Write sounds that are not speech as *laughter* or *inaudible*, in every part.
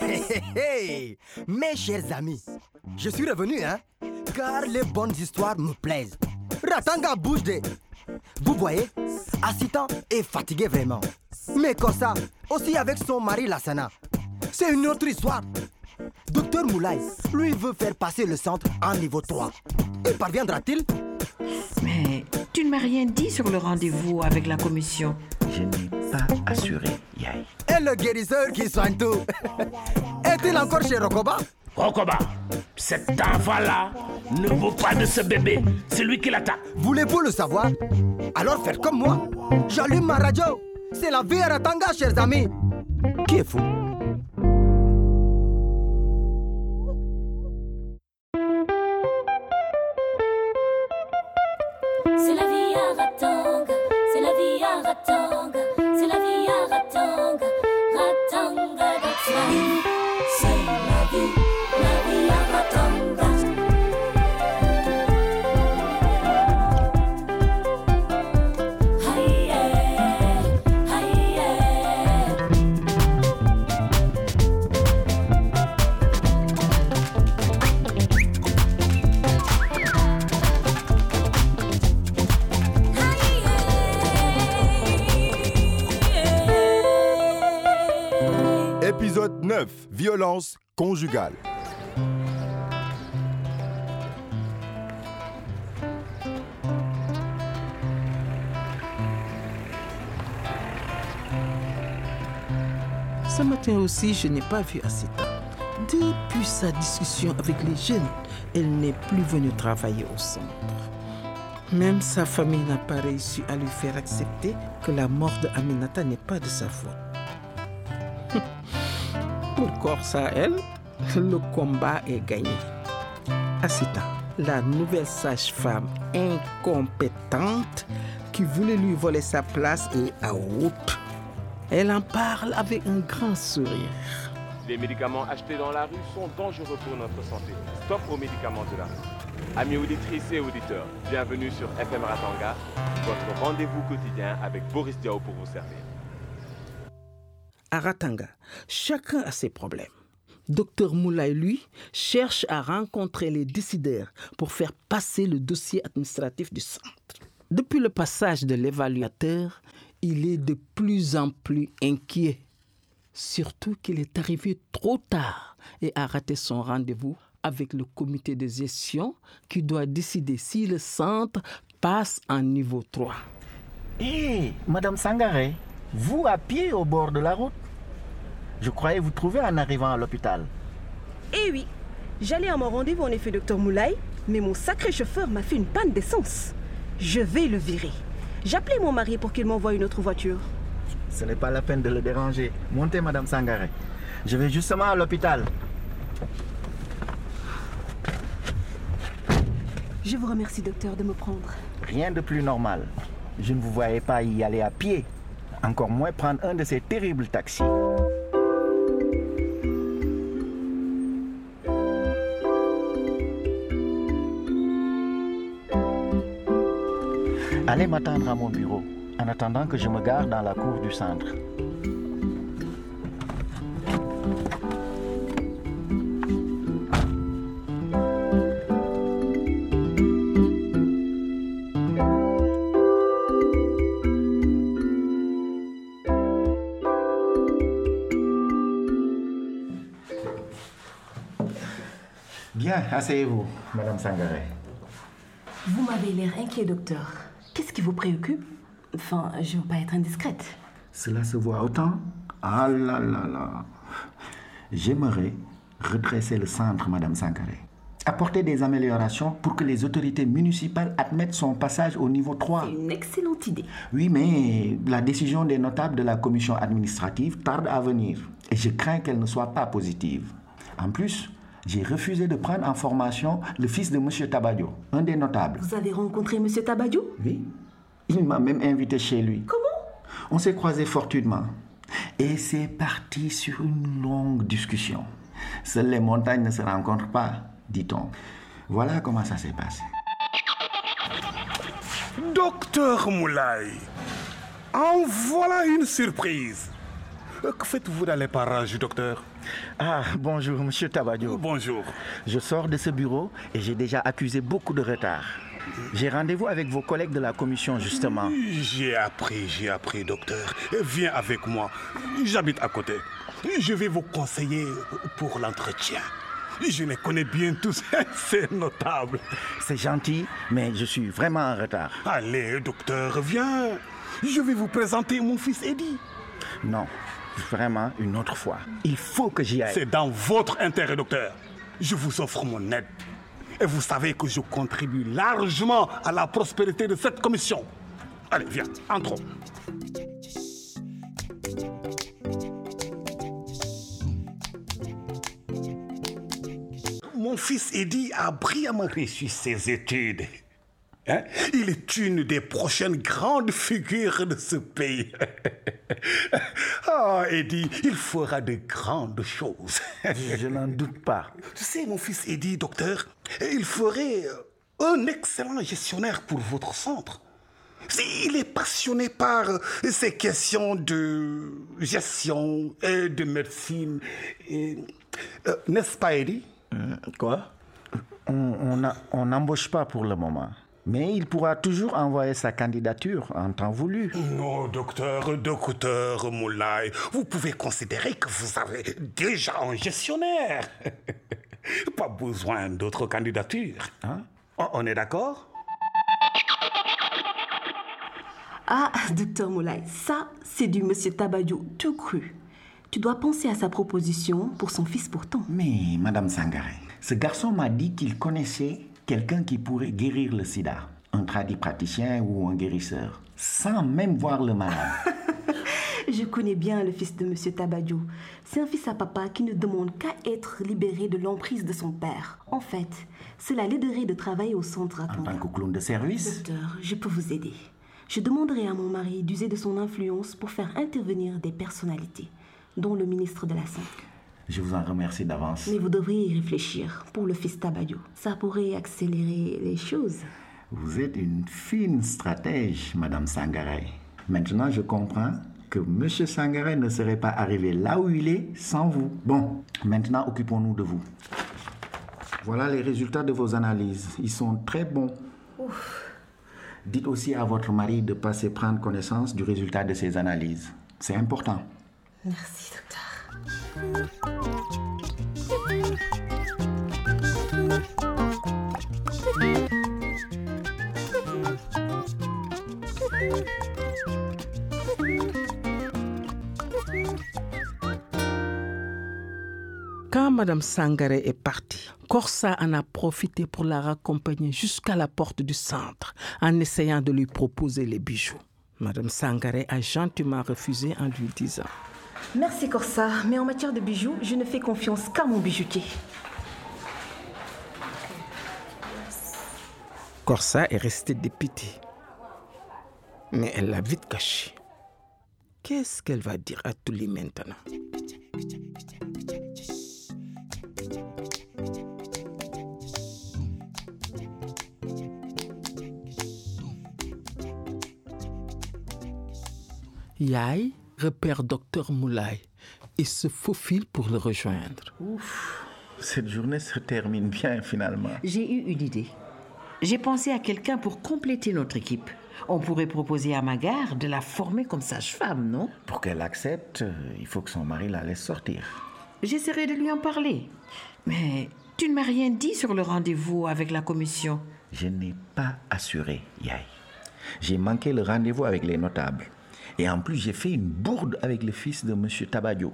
Hey, hey, Mes chers amis, je suis revenu, hein, car les bonnes histoires me plaisent. Ratanga bouge de... Vous voyez, Assitan est fatigué vraiment. Mais Kossa, aussi avec son mari Lassana. C'est une autre histoire. Docteur Moulay, lui veut faire passer le centre en niveau 3. Et parviendra-t-il? Mais tu ne m'as rien dit sur le rendez-vous avec la commission. Je n'ai pas assuré. Et le guérisseur qui soigne tout. *laughs* Est-il encore chez Rokoba? Rokoba, cet enfant-là ne vaut pas de ce bébé. C'est lui qui l'attaque. Voulez-vous le savoir? Alors faites comme moi. J'allume ma radio. C'est la vie à Ratanga, chers amis. Qui est fou? Violence conjugale. Ce matin aussi, je n'ai pas vu Asita. Depuis sa discussion avec les jeunes, elle n'est plus venue travailler au centre. Même sa famille n'a pas réussi à lui faire accepter que la mort de n'est pas de sa faute. Pour Corsa, elle, le combat est gagné. Asita, la nouvelle sage-femme incompétente qui voulait lui voler sa place est à route. Elle en parle avec un grand sourire. Les médicaments achetés dans la rue sont dangereux pour notre santé. Stop aux médicaments de la rue. Amis auditrices et auditeurs, bienvenue sur FM Ratanga, votre rendez-vous quotidien avec Boris Diaw pour vous servir. À chacun a ses problèmes. Docteur Moulay, lui, cherche à rencontrer les décideurs pour faire passer le dossier administratif du centre. Depuis le passage de l'évaluateur, il est de plus en plus inquiet. Surtout qu'il est arrivé trop tard et a raté son rendez-vous avec le comité de gestion qui doit décider si le centre passe en niveau 3. Hé, Madame Sangaré, vous à pied au bord de la route? Je croyais vous trouver en arrivant à l'hôpital. Eh oui, j'allais à mon rendez-vous en effet, docteur Moulay, mais mon sacré chauffeur m'a fait une panne d'essence. Je vais le virer. J'appelais mon mari pour qu'il m'envoie une autre voiture. Ce n'est pas la peine de le déranger. Montez, Madame Sangaré. Je vais justement à l'hôpital. Je vous remercie, docteur, de me prendre. Rien de plus normal. Je ne vous voyais pas y aller à pied. Encore moins prendre un de ces terribles taxis. Allez m'attendre à mon bureau, en attendant que je me gare dans la cour du centre. Bien, asseyez-vous, Madame Sangaré. Vous m'avez l'air inquiet, docteur. Vous préoccupe Enfin, je ne veux pas être indiscrète. Cela se voit autant Ah là là là J'aimerais redresser le centre, Madame Sankaré. Apporter des améliorations pour que les autorités municipales admettent son passage au niveau 3. C'est une excellente idée. Oui, mais la décision des notables de la commission administrative tarde à venir. Et je crains qu'elle ne soit pas positive. En plus, j'ai refusé de prendre en formation le fils de M. Tabadio, un des notables. Vous avez rencontré M. Tabadio? Oui. Il m'a même invité chez lui. Comment? On s'est croisés fortuitement. Et c'est parti sur une longue discussion. Seules les montagnes ne se rencontrent pas, dit-on. Voilà comment ça s'est passé. Docteur Moulay, En voilà une surprise. Que faites-vous dans les parages, docteur? Ah, bonjour, monsieur Tabadio. Bonjour. Je sors de ce bureau et j'ai déjà accusé beaucoup de retard. J'ai rendez-vous avec vos collègues de la commission, justement. J'ai appris, j'ai appris, docteur. Viens avec moi. J'habite à côté. Je vais vous conseiller pour l'entretien. Je les connais bien tous, *laughs* c'est notable. C'est gentil, mais je suis vraiment en retard. Allez, docteur, viens. Je vais vous présenter mon fils Eddie. Non, vraiment une autre fois. Il faut que j'y aille. C'est dans votre intérêt, docteur. Je vous offre mon aide. Et vous savez que je contribue largement à la prospérité de cette commission. Allez, viens, entrons. Mon fils Eddie a brillamment réussi ses études. Hein? Il est une des prochaines grandes figures de ce pays. *laughs* Ah, Eddie, il fera de grandes choses. Je n'en doute pas. Tu sais, mon fils Eddie, docteur, il ferait euh, un excellent gestionnaire pour votre centre. Il est passionné par euh, ces questions de gestion et de médecine. Et, euh, N'est-ce pas, Eddie? Quoi? On n'a- on n'embauche pas pour le moment. Mais il pourra toujours envoyer sa candidature en temps voulu. Non, docteur, docteur Moulay, vous pouvez considérer que vous avez déjà un gestionnaire. *laughs* Pas besoin d'autres candidatures. Hein? On- est d'accord? Ah, docteur Moulay, ça, c'est du monsieur Tabadio tout cru. Tu dois penser à sa proposition pour son fils pourtant. Mais, Madame Sangaré, ce garçon m'a dit qu'il connaissait quelqu'un qui pourrait guérir le sida. Un praticien ou un guérisseur. Sans même voir le malade. *laughs* Je connais bien le fils de monsieur Tabadio. C'est un fils à papa qui ne demande qu'à être libéré de l'emprise de son père. En fait, cela l'aiderait de travailler au centre à En tant que clown de service? Docteur, je peux vous aider. Je demanderai à mon mari d'user de son influence pour faire intervenir des personnalités, dont le ministre de la Santé. Je vous en remercie d'avance. Mais vous devriez y réfléchir pour le fils Tabadio. Ça pourrait accélérer les choses. Vous êtes une fine stratège, Madame Sangaré. Maintenant, je comprends que Monsieur Sangaré ne serait pas arrivé là où il est sans vous. Bon, maintenant, occupons-nous de vous. Voilà les résultats de vos analyses. Ils sont très bons. Dites aussi à votre mari de passer prendre connaissance du résultat de ses analyses. C'est important. Merci, docteur. Quand Madame Sangaré est partie, Corsa en a profité pour la raccompagner jusqu'à la porte du centre en essayant de lui proposer les bijoux. Madame Sangaré a gentiment refusé en lui disant Merci Corsa, mais en matière de bijoux, je ne fais confiance qu'à mon bijoutier. Corsa est restée dépitée. Mais elle l'a vite caché. Qu'est-ce qu'elle va dire à Touli maintenant? Yaï repère docteur Moulay et se faufile pour le rejoindre. Ouf, cette journée se termine bien finalement. J'ai eu une idée. J'ai pensé à quelqu'un pour compléter notre équipe. On pourrait proposer à Magar de la former comme sage-femme, non? Pour qu'elle accepte, euh, il faut que son mari la laisse sortir. J'essaierai de lui en parler. Mais tu ne m'as rien dit sur le rendez-vous avec la commission. Je n'ai pas assuré, Yaï. J'ai manqué le rendez-vous avec les notables. Et en plus, j'ai fait une bourde avec le fils de M. Tabadio.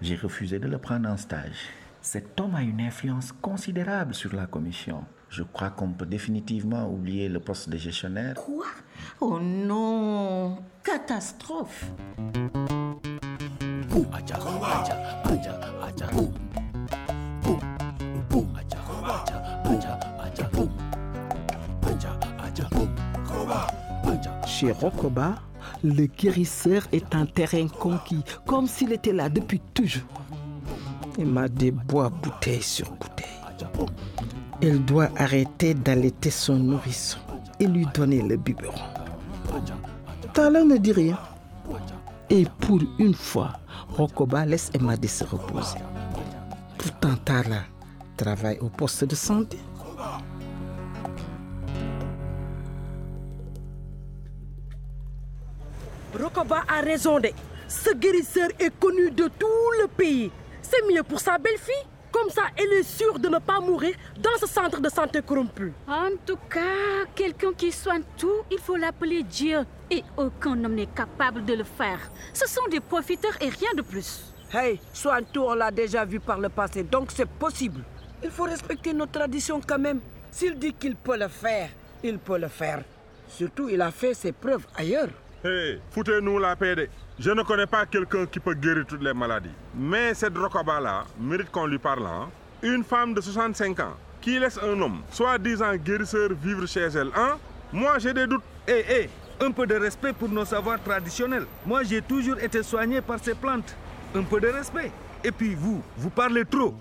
J'ai refusé de le prendre en stage. Cet homme a une influence considérable sur la commission. Je crois qu'on peut définitivement oublier le poste de gestionnaire. Quoi? Oh non Catastrophe Chez Rokoba, le guérisseur est un terrain conquis, comme s'il était là depuis toujours. Il m'a débois bouteille sur bouteille. Elle doit arrêter d'allaiter son nourrisson et lui donner le biberon. Tala ne dit rien. Et pour une fois, Rokoba laisse Emade se reposer. Pourtant, Tala travaille au poste de santé. Rokoba a raison. Ce guérisseur est connu de tout le pays. C'est mieux pour sa belle-fille. Comme ça, elle est sûre de ne pas mourir dans ce centre de santé corrompu. En tout cas, quelqu'un qui soigne tout, il faut l'appeler Dieu. Et aucun homme n'est capable de le faire. Ce sont des profiteurs et rien de plus. Hey, soigne tout, on l'a déjà vu par le passé, donc c'est possible. Il faut respecter nos traditions quand même. S'il dit qu'il peut le faire, il peut le faire. Surtout, il a fait ses preuves ailleurs. Hé, foutez-nous la paix. Je ne connais pas quelqu'un qui peut guérir toutes les maladies. Mais cette Rokoba-là mérite qu'on lui parle. hein. Une femme de 65 ans qui laisse un homme, soi-disant guérisseur, vivre chez elle. Hein? Moi, j'ai des doutes. Hé, hé, un peu de respect pour nos savoirs traditionnels. Moi, j'ai toujours été soigné par ces plantes. Un peu de respect. Et puis vous, vous parlez trop.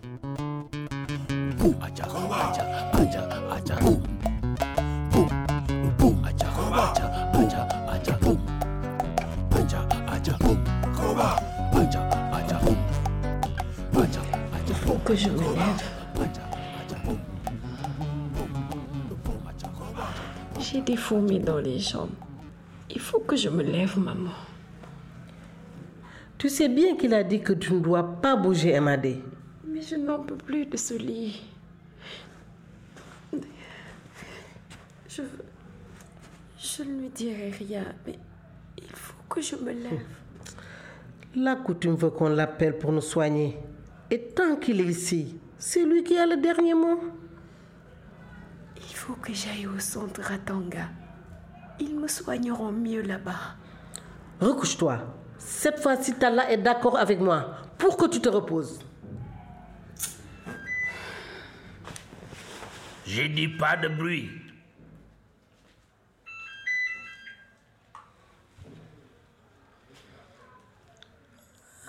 Que je me lève. J'ai des fourmis dans les jambes. Il faut que je me lève, maman. Tu sais bien qu'il a dit que tu ne dois pas bouger, Emadé. Mais je n'en peux plus de ce lit. Je, je ne lui dirai rien, mais il faut que je me lève. La coutume veut qu'on l'appelle pour nous soigner. Et tant qu'il est ici, c'est lui qui a le dernier mot. Il faut que j'aille au centre Ratanga. Ils me soigneront mieux là-bas. Recouche-toi. Cette fois-ci, Tala est d'accord avec moi pour que tu te reposes. J'ai dit pas de bruit.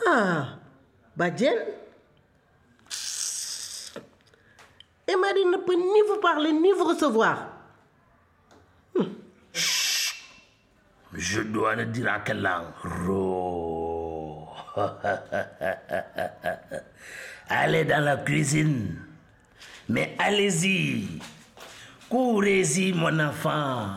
Ah, Badiel Emadi ne peut ni vous parler ni vous recevoir. Je dois le dire en quelle langue? Ro. *laughs* Allez dans la cuisine. Mais allez-y. Courez-y, mon enfant.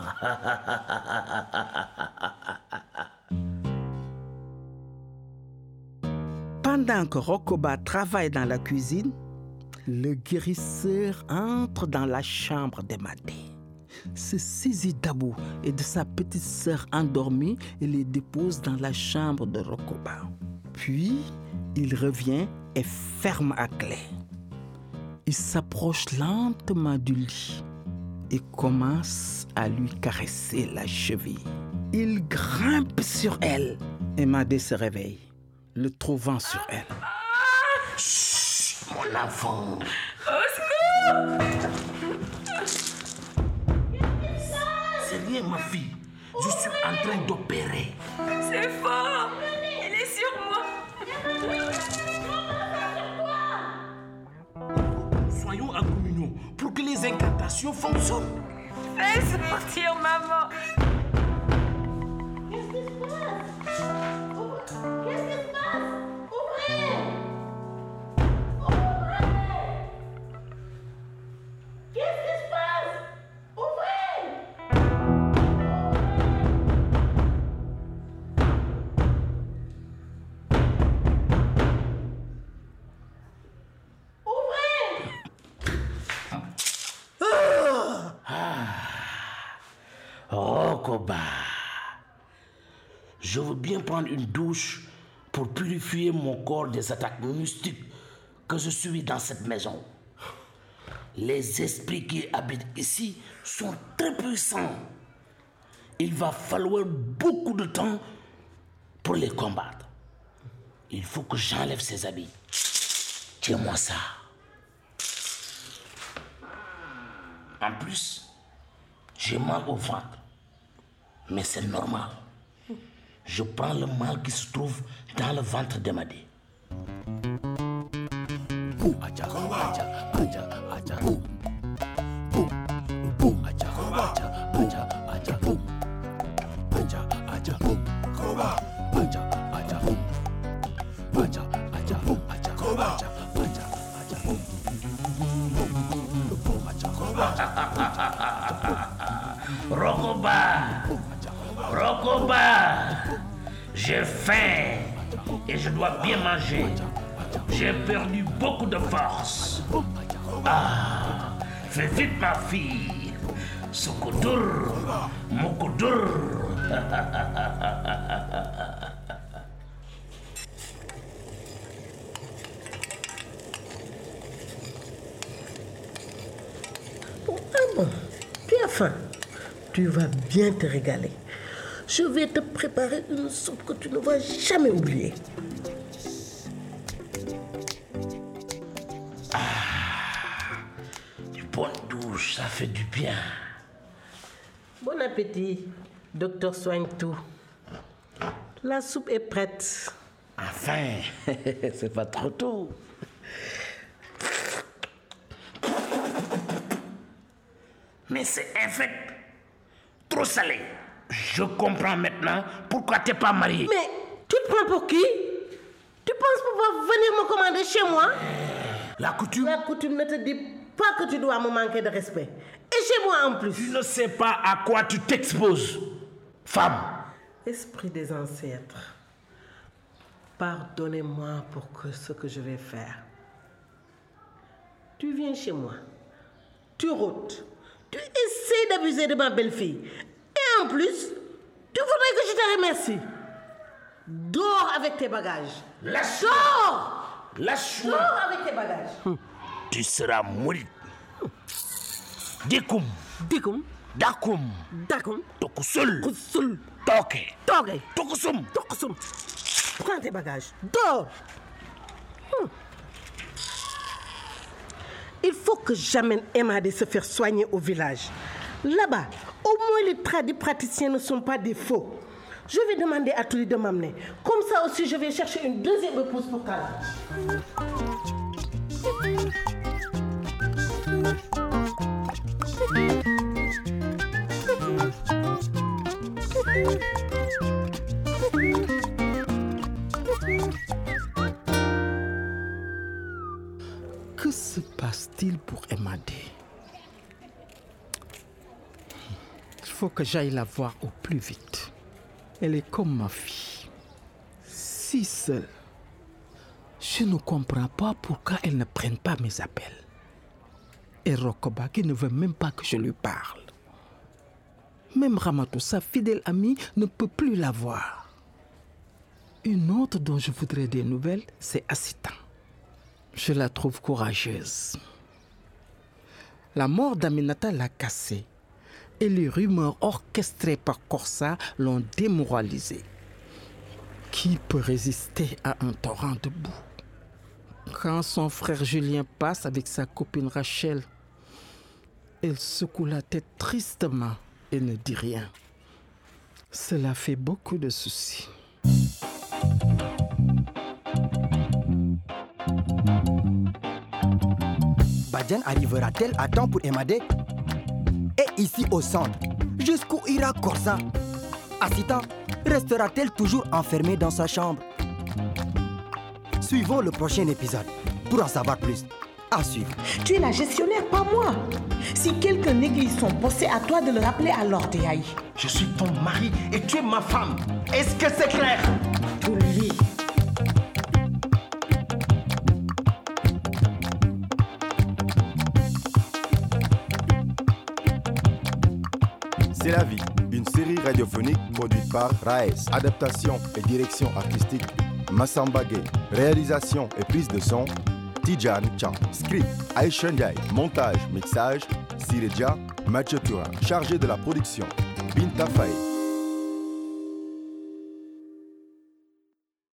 Pendant que Rokoba travaille dans la cuisine, le guérisseur entre dans la chambre d'Emadé, se saisit d'Abou et de sa petite sœur endormie et les dépose dans la chambre de Rokoba. Puis, il revient et ferme à clé. Il s'approche lentement du lit et commence à lui caresser la cheville. Il grimpe sur elle. Emadé se réveille, le trouvant sur elle. Mon enfant. C'est rien, ma fille. Je suis en train d'opérer. C'est fort Il est sur moi Soyons en communion pour que les incantations fonctionnent. Fais sortir maman Rokoba. Je veux bien prendre une douche pour purifier mon corps des attaques mystiques que je suis dans cette maison. Les esprits qui habitent ici sont très puissants. Il va falloir beaucoup de temps pour les combattre. Il faut que j'enlève ces habits. Tiens-moi ça. En plus, j'ai mal au ventre. Mais c'est normal je prends le mal qui se trouve dans le ventre d'Amadé. Rokoba! Rokoba! J'ai faim et je dois bien manger. J'ai perdu beaucoup de force. Ah, fais vite ma fille. Sukudur, mukudur. Ah bon, tu as faim. Tu vas bien te régaler. Je vais te préparer une soupe que tu ne vas jamais oublier. Du bonne douche, ça fait du bien. Bon appétit. Docteur soigne tout. La soupe est prête. Enfin, *laughs* c'est pas trop tôt. Mais c'est infect. Trop salé. Je comprends maintenant pourquoi t'es pas marié. Mais tu te prends pour qui? Tu penses pouvoir venir me commander chez moi? La coutume La coutume ne te dit pas que tu dois me manquer de respect. Et chez moi en plus. Tu ne sais pas à quoi tu t'exposes. Femme. Esprit des ancêtres, pardonnez-moi pour que ce que je vais faire. Tu viens chez moi, tu rôtes, tu essaies d'abuser de ma belle-fille. En plus, tu voudrais que je te remercie. Dors avec tes bagages. Lâche. Dors Lâche-moi. Dors avec tes bagages. Tu seras mouride. Dikum. Dikum. Dakum. Dakum. Tokusul. Kusul. Toke. Toke. Tokusum. Tokusum. Prends tes bagages. Dors. Hmm. Il faut que j'amène Emma de se faire soigner au village. Là-bas, au moins les tradis praticiens ne sont pas des faux. Je vais demander à Tully de m'amener. Comme ça aussi, je vais chercher une deuxième épouse pour Kala. Faut que j'aille la voir au plus vite. Elle est comme ma fille. Si seule. Je ne comprends pas pourquoi elle ne prenne pas mes appels. Et Rokoba qui ne veut même pas que je lui parle. Même Ramato, sa fidèle amie, ne peut plus la voir. Une autre dont je voudrais des nouvelles, c'est Assita. Je la trouve courageuse. La mort d'Aminata l'a cassée et les rumeurs orchestrées par Corsa l'ont démoralisée. Qui peut résister à un torrent de boue? Quand son frère Julien passe avec sa copine Rachel, elle secoue la tête tristement et ne dit rien. Cela fait beaucoup de soucis. Badian arrivera-t-elle à temps pour Emadé ici au centre, jusqu'où ira Corsa? Assita restera-t-elle toujours enfermée dans sa chambre? Suivons le prochain épisode pour en savoir plus. À suivre. Tu es la gestionnaire, pas moi. Si quelqu'un néglige son poste, c'est à toi de le rappeler à l'ordre. Je suis ton mari et tu es ma femme. Est-ce que c'est clair? Tout lit. C'est la vie, une série radiophonique produite par Raes. Adaptation et direction artistique Massamba Gay. Réalisation et prise de son Tijan Chan. Script Aisha Ndiaye. Montage, mixage Sireja Mathieu Tourin. Chargé de la production Binta Faye.